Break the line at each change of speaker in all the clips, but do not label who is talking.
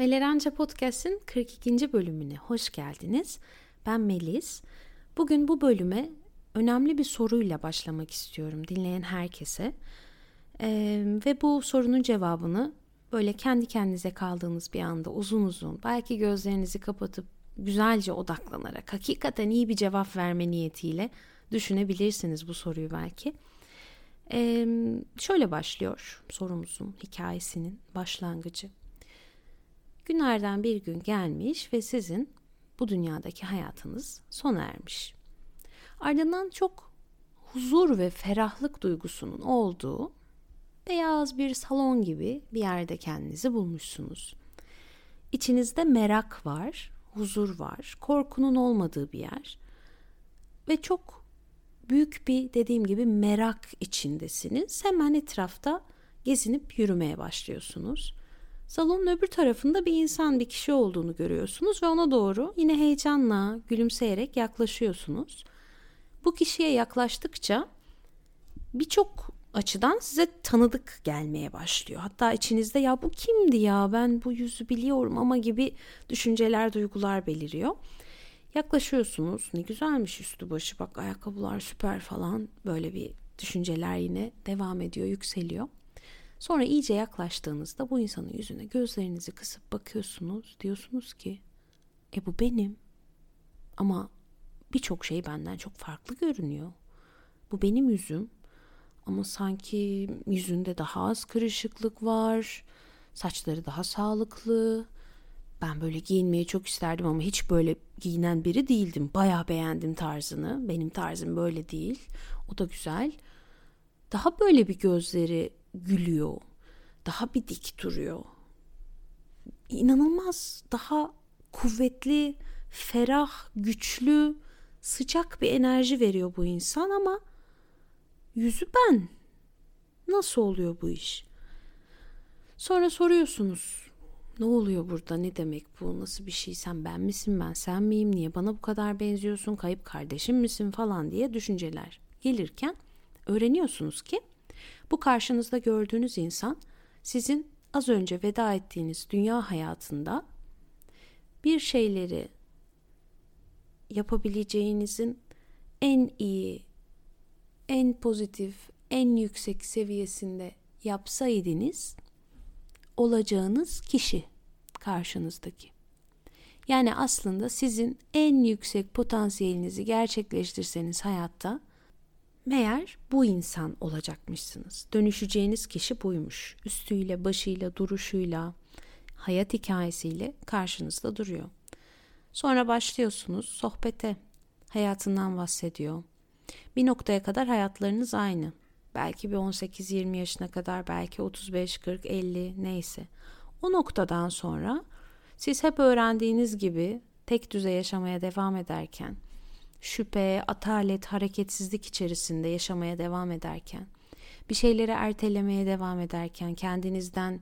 Veleranca Podcast'in 42. bölümüne hoş geldiniz. Ben Melis. Bugün bu bölüme önemli bir soruyla başlamak istiyorum dinleyen herkese. Ee, ve bu sorunun cevabını böyle kendi kendinize kaldığınız bir anda uzun uzun belki gözlerinizi kapatıp güzelce odaklanarak hakikaten iyi bir cevap verme niyetiyle düşünebilirsiniz bu soruyu belki. Ee, şöyle başlıyor sorumuzun hikayesinin başlangıcı. Günlerden bir gün gelmiş ve sizin bu dünyadaki hayatınız sona ermiş. Ardından çok huzur ve ferahlık duygusunun olduğu beyaz bir salon gibi bir yerde kendinizi bulmuşsunuz. İçinizde merak var, huzur var, korkunun olmadığı bir yer ve çok büyük bir dediğim gibi merak içindesiniz. Hemen etrafta gezinip yürümeye başlıyorsunuz. Salonun öbür tarafında bir insan, bir kişi olduğunu görüyorsunuz ve ona doğru yine heyecanla, gülümseyerek yaklaşıyorsunuz. Bu kişiye yaklaştıkça birçok açıdan size tanıdık gelmeye başlıyor. Hatta içinizde ya bu kimdi ya ben bu yüzü biliyorum ama gibi düşünceler, duygular beliriyor. Yaklaşıyorsunuz ne güzelmiş üstü başı bak ayakkabılar süper falan böyle bir düşünceler yine devam ediyor, yükseliyor. Sonra iyice yaklaştığınızda bu insanın yüzüne gözlerinizi kısıp bakıyorsunuz. Diyorsunuz ki e bu benim. Ama birçok şey benden çok farklı görünüyor. Bu benim yüzüm. Ama sanki yüzünde daha az kırışıklık var. Saçları daha sağlıklı. Ben böyle giyinmeyi çok isterdim ama hiç böyle giyinen biri değildim. Bayağı beğendim tarzını. Benim tarzım böyle değil. O da güzel. Daha böyle bir gözleri gülüyor. Daha bir dik duruyor. İnanılmaz daha kuvvetli, ferah, güçlü, sıcak bir enerji veriyor bu insan ama yüzü ben. Nasıl oluyor bu iş? Sonra soruyorsunuz. Ne oluyor burada? Ne demek bu? Nasıl bir şey? Sen ben misin? Ben sen miyim? Niye bana bu kadar benziyorsun? Kayıp kardeşim misin? Falan diye düşünceler gelirken öğreniyorsunuz ki bu karşınızda gördüğünüz insan sizin az önce veda ettiğiniz dünya hayatında bir şeyleri yapabileceğinizin en iyi, en pozitif, en yüksek seviyesinde yapsaydınız olacağınız kişi karşınızdaki. Yani aslında sizin en yüksek potansiyelinizi gerçekleştirseniz hayatta Meğer bu insan olacakmışsınız. Dönüşeceğiniz kişi buymuş. Üstüyle, başıyla, duruşuyla, hayat hikayesiyle karşınızda duruyor. Sonra başlıyorsunuz sohbete. Hayatından bahsediyor. Bir noktaya kadar hayatlarınız aynı. Belki bir 18-20 yaşına kadar, belki 35, 40, 50 neyse. O noktadan sonra siz hep öğrendiğiniz gibi tek düze yaşamaya devam ederken şüphe, atalet, hareketsizlik içerisinde yaşamaya devam ederken, bir şeyleri ertelemeye devam ederken, kendinizden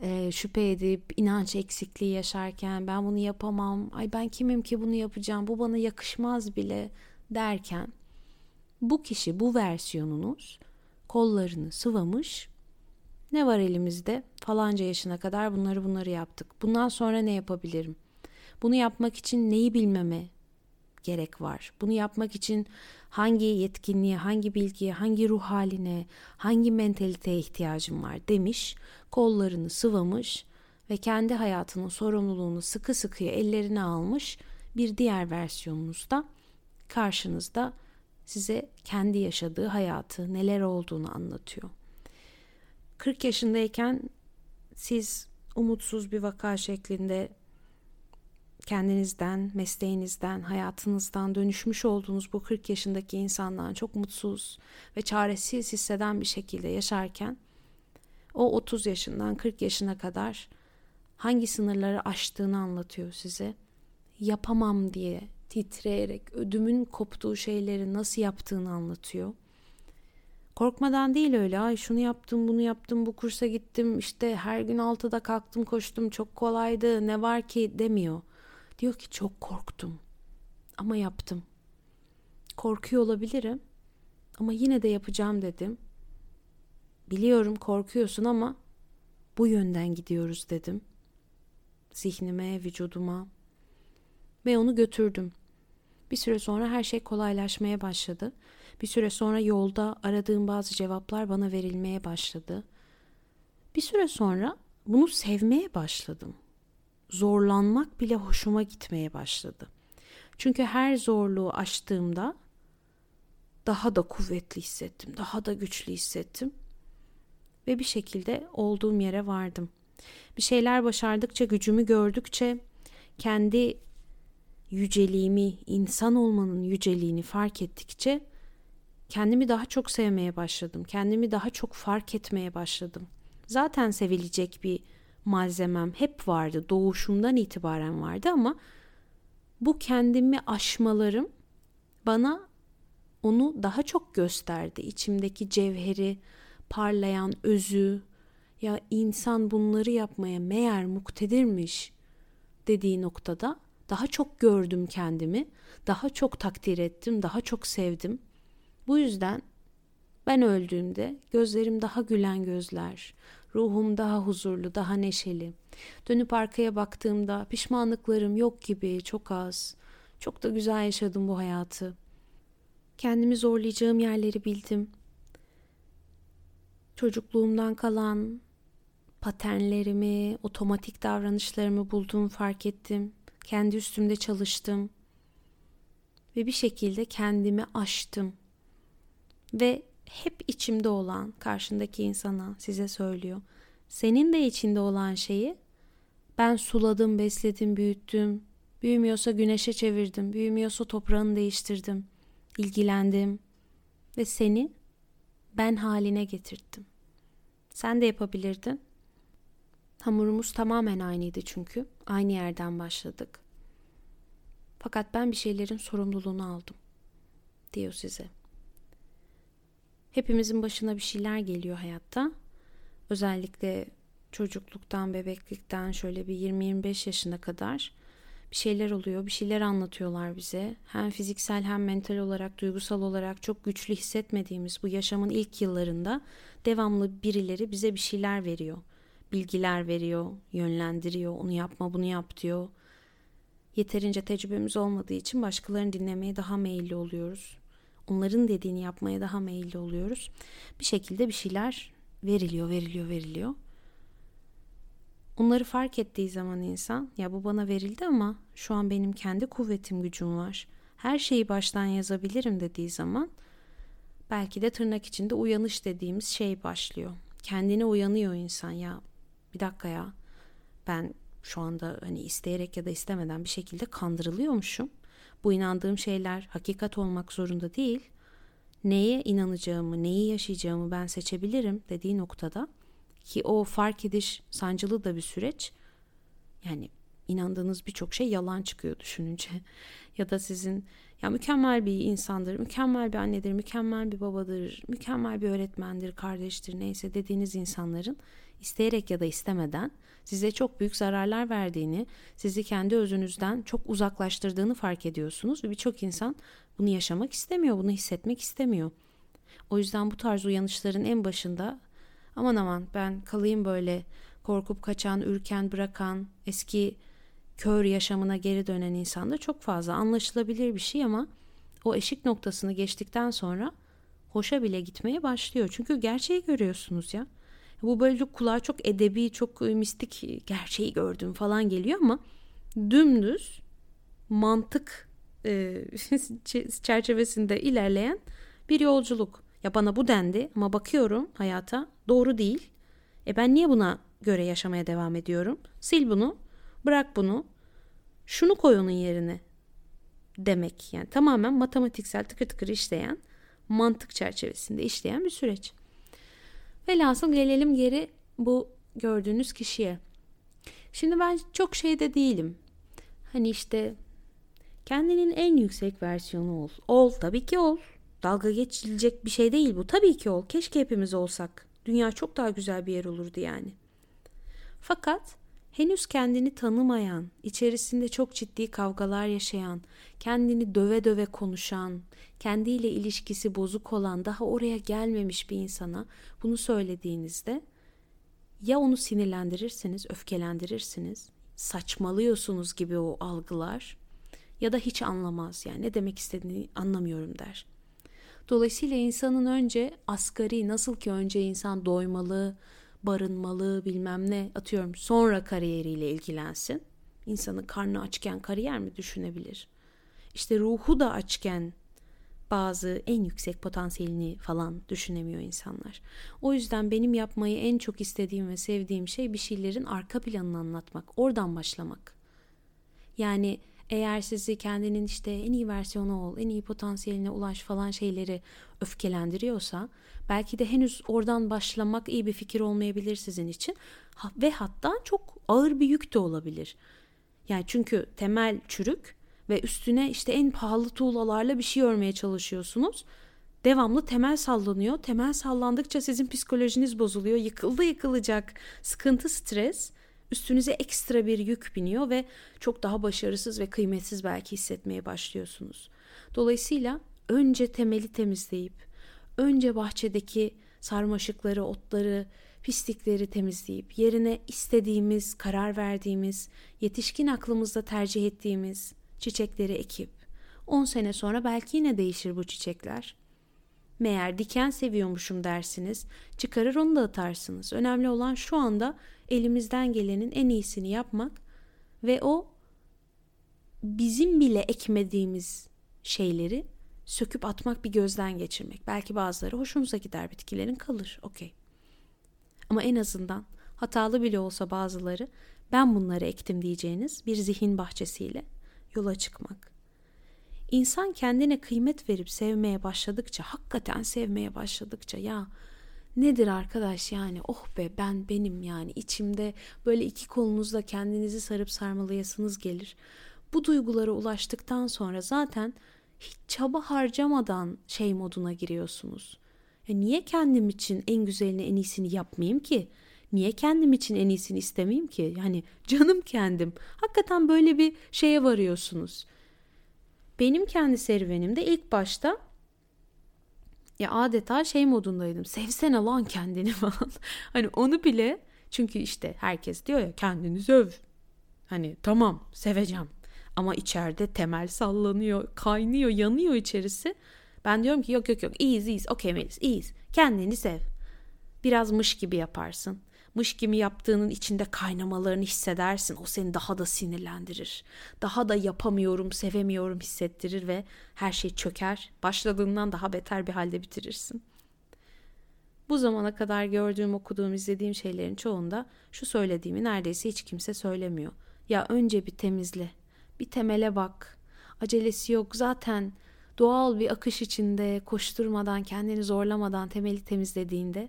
e, şüphe edip inanç eksikliği yaşarken, ben bunu yapamam, ay ben kimim ki bunu yapacağım, bu bana yakışmaz bile derken, bu kişi, bu versiyonunuz kollarını sıvamış, ne var elimizde? Falanca yaşına kadar bunları bunları yaptık. Bundan sonra ne yapabilirim? Bunu yapmak için neyi bilmeme gerek var. Bunu yapmak için hangi yetkinliğe, hangi bilgiye, hangi ruh haline, hangi mentaliteye ihtiyacım var demiş. Kollarını sıvamış ve kendi hayatının sorumluluğunu sıkı sıkıya ellerine almış bir diğer versiyonunuzda karşınızda size kendi yaşadığı hayatı, neler olduğunu anlatıyor. 40 yaşındayken siz umutsuz bir vaka şeklinde kendinizden, mesleğinizden, hayatınızdan dönüşmüş olduğunuz bu 40 yaşındaki insandan çok mutsuz ve çaresiz hisseden bir şekilde yaşarken o 30 yaşından 40 yaşına kadar hangi sınırları aştığını anlatıyor size. Yapamam diye titreyerek ödümün koptuğu şeyleri nasıl yaptığını anlatıyor. Korkmadan değil öyle ay şunu yaptım bunu yaptım bu kursa gittim işte her gün altıda kalktım koştum çok kolaydı ne var ki demiyor. Diyor ki çok korktum ama yaptım. Korkuyor olabilirim ama yine de yapacağım dedim. Biliyorum korkuyorsun ama bu yönden gidiyoruz dedim. zihnime, vücuduma ve onu götürdüm. Bir süre sonra her şey kolaylaşmaya başladı. Bir süre sonra yolda aradığım bazı cevaplar bana verilmeye başladı. Bir süre sonra bunu sevmeye başladım. Zorlanmak bile hoşuma gitmeye başladı. Çünkü her zorluğu aştığımda daha da kuvvetli hissettim, daha da güçlü hissettim ve bir şekilde olduğum yere vardım. Bir şeyler başardıkça, gücümü gördükçe kendi yüceliğimi, insan olmanın yüceliğini fark ettikçe kendimi daha çok sevmeye başladım. Kendimi daha çok fark etmeye başladım. Zaten sevilecek bir malzemem hep vardı. Doğuşumdan itibaren vardı ama bu kendimi aşmalarım bana onu daha çok gösterdi. İçimdeki cevheri, parlayan özü, ya insan bunları yapmaya meğer muktedirmiş dediği noktada daha çok gördüm kendimi, daha çok takdir ettim, daha çok sevdim. Bu yüzden ben öldüğümde gözlerim daha gülen gözler, ruhum daha huzurlu, daha neşeli. Dönüp arkaya baktığımda pişmanlıklarım yok gibi, çok az. Çok da güzel yaşadım bu hayatı. Kendimi zorlayacağım yerleri bildim. Çocukluğumdan kalan paternlerimi, otomatik davranışlarımı buldum, fark ettim. Kendi üstümde çalıştım. Ve bir şekilde kendimi aştım. Ve hep içimde olan karşındaki insana size söylüyor. Senin de içinde olan şeyi ben suladım, besledim, büyüttüm. Büyümüyorsa güneşe çevirdim, büyümüyorsa toprağını değiştirdim. ilgilendim ve seni ben haline getirdim. Sen de yapabilirdin. Hamurumuz tamamen aynıydı çünkü. Aynı yerden başladık. Fakat ben bir şeylerin sorumluluğunu aldım. Diyor size. Hepimizin başına bir şeyler geliyor hayatta. Özellikle çocukluktan, bebeklikten şöyle bir 20-25 yaşına kadar bir şeyler oluyor, bir şeyler anlatıyorlar bize. Hem fiziksel hem mental olarak, duygusal olarak çok güçlü hissetmediğimiz bu yaşamın ilk yıllarında devamlı birileri bize bir şeyler veriyor. Bilgiler veriyor, yönlendiriyor, onu yapma bunu yap diyor. Yeterince tecrübemiz olmadığı için başkalarını dinlemeye daha meyilli oluyoruz. Onların dediğini yapmaya daha meyilli oluyoruz. Bir şekilde bir şeyler veriliyor, veriliyor, veriliyor. Onları fark ettiği zaman insan ya bu bana verildi ama şu an benim kendi kuvvetim gücüm var. Her şeyi baştan yazabilirim dediği zaman belki de tırnak içinde uyanış dediğimiz şey başlıyor. Kendine uyanıyor insan ya bir dakika ya ben şu anda hani isteyerek ya da istemeden bir şekilde kandırılıyormuşum. Bu inandığım şeyler hakikat olmak zorunda değil. Neye inanacağımı, neyi yaşayacağımı ben seçebilirim dediği noktada ki o fark ediş sancılı da bir süreç. Yani inandığınız birçok şey yalan çıkıyor düşününce. ya da sizin ya mükemmel bir insandır, mükemmel bir annedir, mükemmel bir babadır, mükemmel bir öğretmendir, kardeştir neyse dediğiniz insanların isteyerek ya da istemeden size çok büyük zararlar verdiğini, sizi kendi özünüzden çok uzaklaştırdığını fark ediyorsunuz ve birçok insan bunu yaşamak istemiyor, bunu hissetmek istemiyor. O yüzden bu tarz uyanışların en başında aman aman ben kalayım böyle korkup kaçan, ürken, bırakan, eski kör yaşamına geri dönen insanda çok fazla anlaşılabilir bir şey ama o eşik noktasını geçtikten sonra hoşa bile gitmeye başlıyor. Çünkü gerçeği görüyorsunuz ya. Bu böyle kulağa çok edebi, çok e, mistik gerçeği gördüm falan geliyor ama dümdüz mantık e, çerçevesinde ilerleyen bir yolculuk. Ya bana bu dendi ama bakıyorum hayata doğru değil. E ben niye buna göre yaşamaya devam ediyorum? Sil bunu, bırak bunu. Şunu koy onun yerine demek. Yani tamamen matematiksel tıkır tıkır işleyen, mantık çerçevesinde işleyen bir süreç. Velhasıl gelelim geri bu gördüğünüz kişiye. Şimdi ben çok şeyde değilim. Hani işte kendinin en yüksek versiyonu ol. Ol tabii ki ol. Dalga geçilecek bir şey değil bu. Tabii ki ol. Keşke hepimiz olsak. Dünya çok daha güzel bir yer olurdu yani. Fakat henüz kendini tanımayan, içerisinde çok ciddi kavgalar yaşayan, kendini döve döve konuşan, kendiyle ilişkisi bozuk olan, daha oraya gelmemiş bir insana bunu söylediğinizde ya onu sinirlendirirsiniz, öfkelendirirsiniz saçmalıyorsunuz gibi o algılar ya da hiç anlamaz yani ne demek istediğini anlamıyorum der. Dolayısıyla insanın önce asgari nasıl ki önce insan doymalı, barınmalı bilmem ne atıyorum sonra kariyeriyle ilgilensin. İnsanın karnı açken kariyer mi düşünebilir? İşte ruhu da açken bazı en yüksek potansiyelini falan düşünemiyor insanlar. O yüzden benim yapmayı en çok istediğim ve sevdiğim şey bir şeylerin arka planını anlatmak, oradan başlamak. Yani eğer sizi kendinin işte en iyi versiyonu ol, en iyi potansiyeline ulaş falan şeyleri öfkelendiriyorsa belki de henüz oradan başlamak iyi bir fikir olmayabilir sizin için ve hatta çok ağır bir yük de olabilir. Yani çünkü temel çürük ve üstüne işte en pahalı tuğlalarla bir şey örmeye çalışıyorsunuz. Devamlı temel sallanıyor. Temel sallandıkça sizin psikolojiniz bozuluyor. Yıkıldı yıkılacak sıkıntı, stres üstünüze ekstra bir yük biniyor ve çok daha başarısız ve kıymetsiz belki hissetmeye başlıyorsunuz. Dolayısıyla önce temeli temizleyip, önce bahçedeki sarmaşıkları, otları, pislikleri temizleyip yerine istediğimiz, karar verdiğimiz, yetişkin aklımızda tercih ettiğimiz çiçekleri ekip 10 sene sonra belki yine değişir bu çiçekler. Meğer diken seviyormuşum dersiniz, çıkarır onu da atarsınız. Önemli olan şu anda elimizden gelenin en iyisini yapmak ve o bizim bile ekmediğimiz şeyleri söküp atmak bir gözden geçirmek. Belki bazıları hoşumuza gider bitkilerin kalır. Okey. Ama en azından hatalı bile olsa bazıları ben bunları ektim diyeceğiniz bir zihin bahçesiyle yola çıkmak. İnsan kendine kıymet verip sevmeye başladıkça, hakikaten sevmeye başladıkça ya nedir arkadaş yani oh be ben benim yani içimde böyle iki kolunuzla kendinizi sarıp sarmalayasınız gelir. Bu duygulara ulaştıktan sonra zaten hiç çaba harcamadan şey moduna giriyorsunuz. E niye kendim için en güzelini en iyisini yapmayayım ki? Niye kendim için en iyisini istemeyeyim ki? Yani canım kendim. Hakikaten böyle bir şeye varıyorsunuz. Benim kendi serüvenimde ilk başta ya adeta şey modundaydım. Sevsene lan kendini falan. hani onu bile çünkü işte herkes diyor ya kendini söv. Hani tamam seveceğim. Ama içeride temel sallanıyor, kaynıyor, yanıyor içerisi. Ben diyorum ki yok yok yok iyiyiz iyiyiz okey Melis iyiyiz. Kendini sev. Biraz mış gibi yaparsın mış gibi yaptığının içinde kaynamalarını hissedersin. O seni daha da sinirlendirir. Daha da yapamıyorum, sevemiyorum hissettirir ve her şey çöker. Başladığından daha beter bir halde bitirirsin. Bu zamana kadar gördüğüm, okuduğum, izlediğim şeylerin çoğunda şu söylediğimi neredeyse hiç kimse söylemiyor. Ya önce bir temizle, bir temele bak. Acelesi yok zaten doğal bir akış içinde koşturmadan, kendini zorlamadan temeli temizlediğinde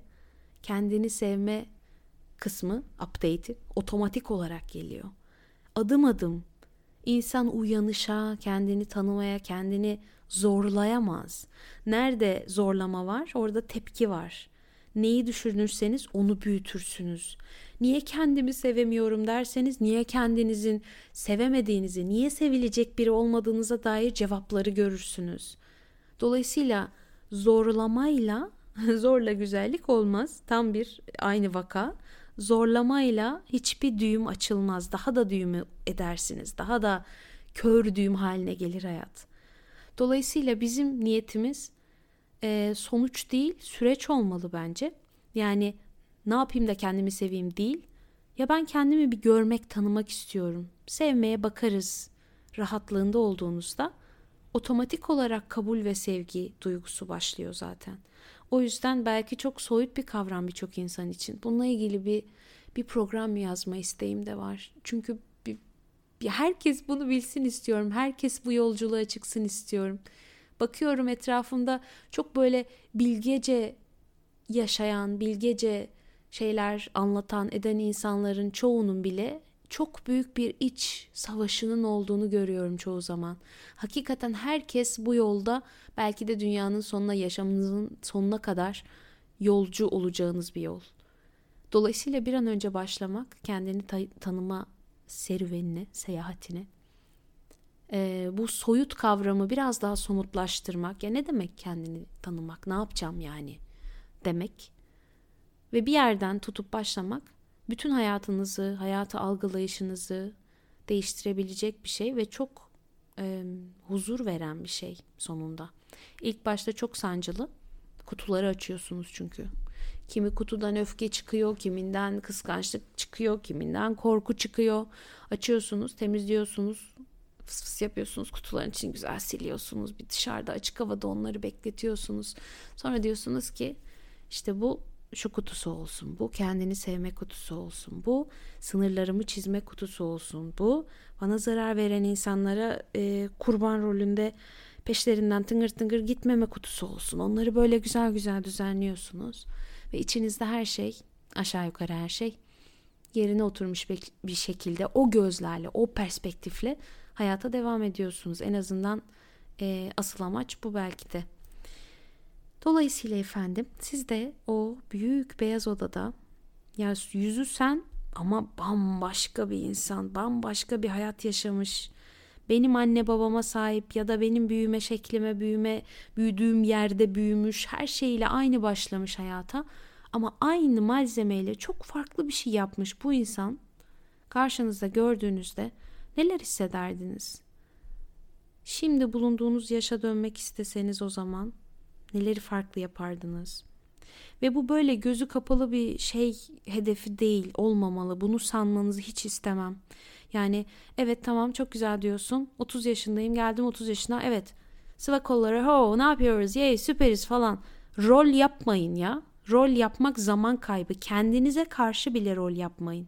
kendini sevme kısmı, update'i otomatik olarak geliyor. Adım adım insan uyanışa, kendini tanımaya, kendini zorlayamaz. Nerede zorlama var? Orada tepki var. Neyi düşünürseniz onu büyütürsünüz. Niye kendimi sevemiyorum derseniz niye kendinizin sevemediğinizi, niye sevilecek biri olmadığınıza dair cevapları görürsünüz. Dolayısıyla zorlamayla zorla güzellik olmaz. Tam bir aynı vaka zorlamayla hiçbir düğüm açılmaz. Daha da düğümü edersiniz. Daha da kör düğüm haline gelir hayat. Dolayısıyla bizim niyetimiz e, sonuç değil, süreç olmalı bence. Yani ne yapayım da kendimi seveyim değil. Ya ben kendimi bir görmek, tanımak istiyorum. Sevmeye bakarız rahatlığında olduğunuzda otomatik olarak kabul ve sevgi duygusu başlıyor zaten. O yüzden belki çok soyut bir kavram birçok insan için. Bununla ilgili bir bir program yazma isteğim de var. Çünkü bir, bir herkes bunu bilsin istiyorum. Herkes bu yolculuğa çıksın istiyorum. Bakıyorum etrafımda çok böyle bilgece yaşayan, bilgece şeyler anlatan, eden insanların çoğunun bile çok büyük bir iç savaşının olduğunu görüyorum çoğu zaman. Hakikaten herkes bu yolda belki de dünyanın sonuna yaşamınızın sonuna kadar yolcu olacağınız bir yol. Dolayısıyla bir an önce başlamak, kendini ta- tanıma serüvenine, seyahatine, e, bu soyut kavramı biraz daha somutlaştırmak. Ya ne demek kendini tanımak, ne yapacağım yani demek ve bir yerden tutup başlamak bütün hayatınızı, hayatı algılayışınızı değiştirebilecek bir şey ve çok e, huzur veren bir şey sonunda. İlk başta çok sancılı. Kutuları açıyorsunuz çünkü. Kimi kutudan öfke çıkıyor, kiminden kıskançlık çıkıyor, kiminden korku çıkıyor. Açıyorsunuz, temizliyorsunuz, fıs fıs yapıyorsunuz kutuların için güzel siliyorsunuz. Bir dışarıda açık havada onları bekletiyorsunuz. Sonra diyorsunuz ki işte bu şu kutusu olsun. Bu kendini sevme kutusu olsun. Bu sınırlarımı çizme kutusu olsun. Bu bana zarar veren insanlara e, kurban rolünde peşlerinden tıngır tıngır gitmeme kutusu olsun. Onları böyle güzel güzel düzenliyorsunuz. Ve içinizde her şey aşağı yukarı her şey yerine oturmuş bir şekilde o gözlerle o perspektifle hayata devam ediyorsunuz. En azından e, asıl amaç bu belki de. Dolayısıyla efendim siz de o büyük beyaz odada ya yüzü sen ama bambaşka bir insan, bambaşka bir hayat yaşamış. Benim anne babama sahip ya da benim büyüme şeklime, büyüme, büyüdüğüm yerde büyümüş, her şeyle aynı başlamış hayata. Ama aynı malzemeyle çok farklı bir şey yapmış bu insan. Karşınızda gördüğünüzde neler hissederdiniz? Şimdi bulunduğunuz yaşa dönmek isteseniz o zaman neleri farklı yapardınız? Ve bu böyle gözü kapalı bir şey hedefi değil, olmamalı. Bunu sanmanızı hiç istemem. Yani evet tamam çok güzel diyorsun. 30 yaşındayım geldim 30 yaşına. Evet sıva kolları ho ne yapıyoruz yey süperiz falan. Rol yapmayın ya. Rol yapmak zaman kaybı. Kendinize karşı bile rol yapmayın.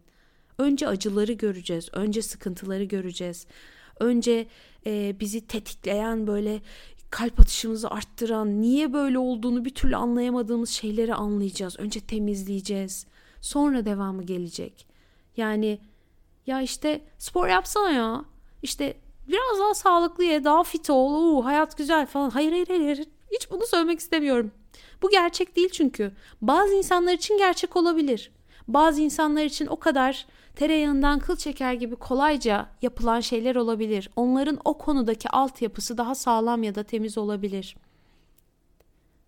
Önce acıları göreceğiz. Önce sıkıntıları göreceğiz. Önce e, bizi tetikleyen böyle kalp atışımızı arttıran, niye böyle olduğunu bir türlü anlayamadığımız şeyleri anlayacağız. Önce temizleyeceğiz. Sonra devamı gelecek. Yani ya işte spor yapsana ya. İşte biraz daha sağlıklı ye, daha fit ol. Oo, hayat güzel falan. Hayır hayır hayır. Hiç bunu söylemek istemiyorum. Bu gerçek değil çünkü. Bazı insanlar için gerçek olabilir. Bazı insanlar için o kadar tereyağından kıl çeker gibi kolayca yapılan şeyler olabilir. Onların o konudaki altyapısı daha sağlam ya da temiz olabilir.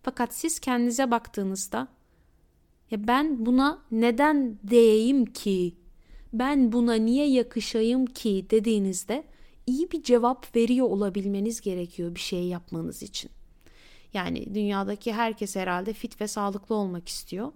Fakat siz kendinize baktığınızda ya ben buna neden değeyim ki? Ben buna niye yakışayım ki dediğinizde iyi bir cevap veriyor olabilmeniz gerekiyor bir şey yapmanız için. Yani dünyadaki herkes herhalde fit ve sağlıklı olmak istiyor.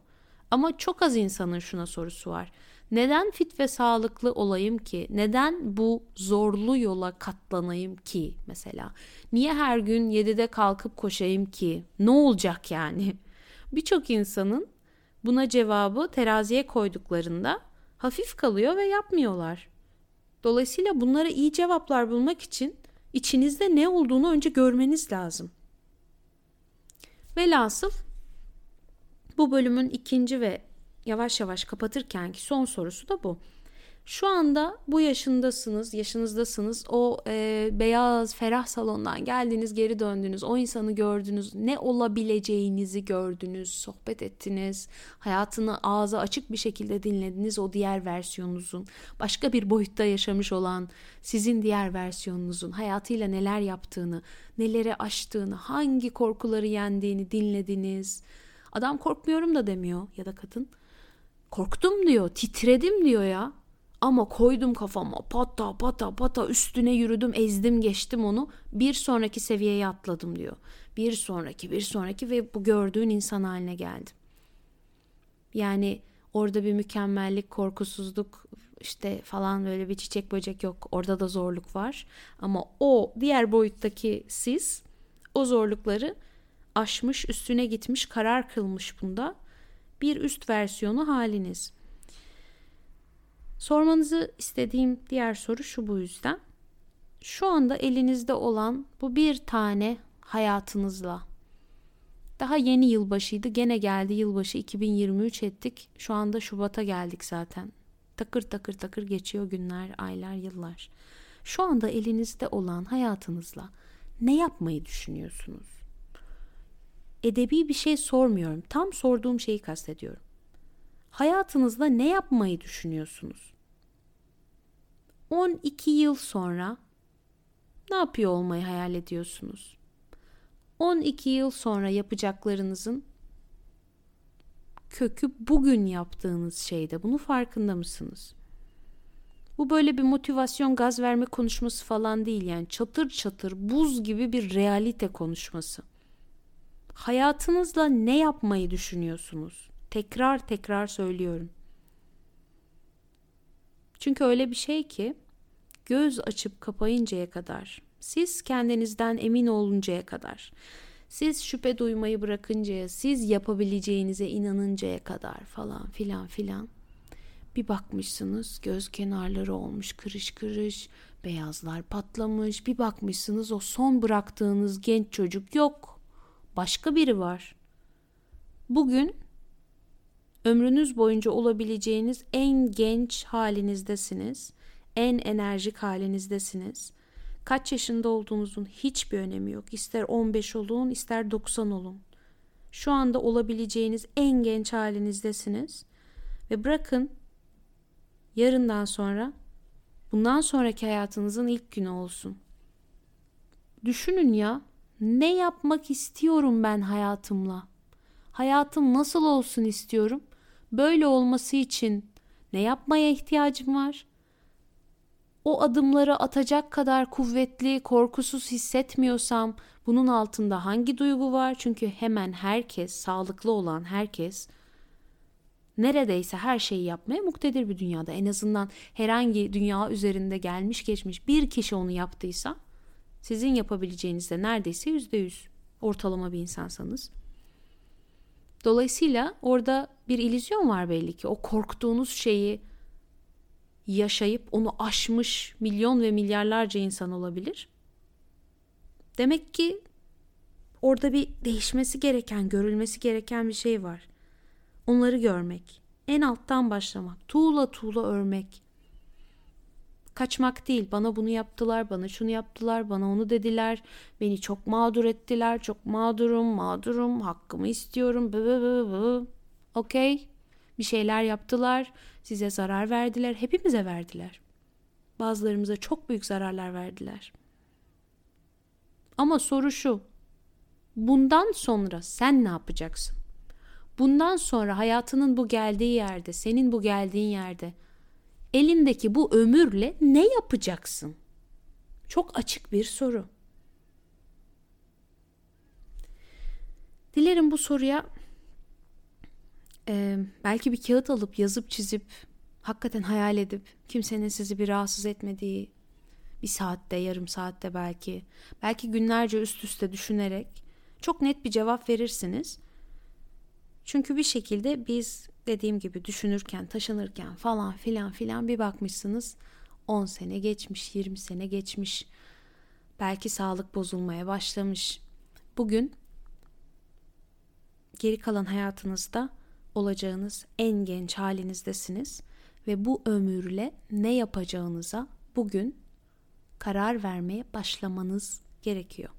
Ama çok az insanın şuna sorusu var. Neden fit ve sağlıklı olayım ki? Neden bu zorlu yola katlanayım ki mesela? Niye her gün 7'de kalkıp koşayım ki? Ne olacak yani? Birçok insanın buna cevabı teraziye koyduklarında hafif kalıyor ve yapmıyorlar. Dolayısıyla bunlara iyi cevaplar bulmak için içinizde ne olduğunu önce görmeniz lazım. Velhasıl bu bölümün ikinci ve yavaş yavaş kapatırkenki son sorusu da bu. Şu anda bu yaşındasınız, yaşınızdasınız. O e, beyaz, ferah salondan geldiniz, geri döndünüz. O insanı gördünüz. Ne olabileceğinizi gördünüz, sohbet ettiniz. Hayatını ağza açık bir şekilde dinlediniz o diğer versiyonunuzun. Başka bir boyutta yaşamış olan sizin diğer versiyonunuzun hayatıyla neler yaptığını, neleri aştığını, hangi korkuları yendiğini dinlediniz. Adam korkmuyorum da demiyor ya da kadın. Korktum diyor, titredim diyor ya. Ama koydum kafama pata pata pata üstüne yürüdüm ezdim geçtim onu bir sonraki seviyeye atladım diyor. Bir sonraki bir sonraki ve bu gördüğün insan haline geldim. Yani orada bir mükemmellik, korkusuzluk işte falan böyle bir çiçek böcek yok. Orada da zorluk var. Ama o diğer boyuttaki siz o zorlukları aşmış, üstüne gitmiş, karar kılmış bunda bir üst versiyonu haliniz. Sormanızı istediğim diğer soru şu bu yüzden. Şu anda elinizde olan bu bir tane hayatınızla daha yeni yılbaşıydı. Gene geldi yılbaşı 2023 ettik. Şu anda Şubat'a geldik zaten. Takır takır takır geçiyor günler, aylar, yıllar. Şu anda elinizde olan hayatınızla ne yapmayı düşünüyorsunuz? Edebi bir şey sormuyorum. Tam sorduğum şeyi kastediyorum. Hayatınızda ne yapmayı düşünüyorsunuz? 12 yıl sonra ne yapıyor olmayı hayal ediyorsunuz? 12 yıl sonra yapacaklarınızın kökü bugün yaptığınız şeyde. Bunu farkında mısınız? Bu böyle bir motivasyon gaz verme konuşması falan değil yani çatır çatır buz gibi bir realite konuşması. Hayatınızla ne yapmayı düşünüyorsunuz? Tekrar tekrar söylüyorum. Çünkü öyle bir şey ki göz açıp kapayıncaya kadar, siz kendinizden emin oluncaya kadar, siz şüphe duymayı bırakıncaya, siz yapabileceğinize inanıncaya kadar falan filan filan bir bakmışsınız göz kenarları olmuş kırış kırış, beyazlar patlamış. Bir bakmışsınız o son bıraktığınız genç çocuk yok. Başka biri var. Bugün ömrünüz boyunca olabileceğiniz en genç halinizdesiniz. En enerjik halinizdesiniz. Kaç yaşında olduğunuzun hiçbir önemi yok. İster 15 olun, ister 90 olun. Şu anda olabileceğiniz en genç halinizdesiniz. Ve bırakın yarından sonra bundan sonraki hayatınızın ilk günü olsun. Düşünün ya, ne yapmak istiyorum ben hayatımla? Hayatım nasıl olsun istiyorum? Böyle olması için ne yapmaya ihtiyacım var? O adımları atacak kadar kuvvetli, korkusuz hissetmiyorsam bunun altında hangi duygu var? Çünkü hemen herkes, sağlıklı olan herkes neredeyse her şeyi yapmaya muktedir bir dünyada. En azından herhangi dünya üzerinde gelmiş geçmiş bir kişi onu yaptıysa sizin yapabileceğiniz de neredeyse yüzde yüz ortalama bir insansanız. Dolayısıyla orada bir ilizyon var belli ki. O korktuğunuz şeyi yaşayıp onu aşmış milyon ve milyarlarca insan olabilir. Demek ki orada bir değişmesi gereken, görülmesi gereken bir şey var. Onları görmek, en alttan başlamak, tuğla tuğla örmek. Kaçmak değil, bana bunu yaptılar, bana şunu yaptılar, bana onu dediler, beni çok mağdur ettiler, çok mağdurum, mağdurum, hakkımı istiyorum. Okey, bir şeyler yaptılar, size zarar verdiler, hepimize verdiler. Bazılarımıza çok büyük zararlar verdiler. Ama soru şu, bundan sonra sen ne yapacaksın? Bundan sonra hayatının bu geldiği yerde, senin bu geldiğin yerde elindeki bu ömürle ne yapacaksın? Çok açık bir soru. Dilerim bu soruya e, belki bir kağıt alıp yazıp çizip hakikaten hayal edip kimsenin sizi bir rahatsız etmediği bir saatte, yarım saatte belki, belki günlerce üst üste düşünerek çok net bir cevap verirsiniz. Çünkü bir şekilde biz dediğim gibi düşünürken, taşınırken falan filan filan bir bakmışsınız 10 sene geçmiş, 20 sene geçmiş. Belki sağlık bozulmaya başlamış. Bugün geri kalan hayatınızda olacağınız en genç halinizdesiniz ve bu ömürle ne yapacağınıza bugün karar vermeye başlamanız gerekiyor.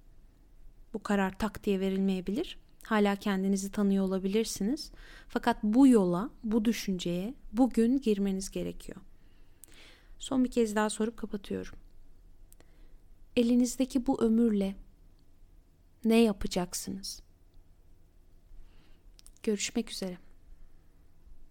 Bu karar tak diye verilmeyebilir Hala kendinizi tanıyor olabilirsiniz. Fakat bu yola, bu düşünceye bugün girmeniz gerekiyor. Son bir kez daha sorup kapatıyorum. Elinizdeki bu ömürle ne yapacaksınız? Görüşmek üzere.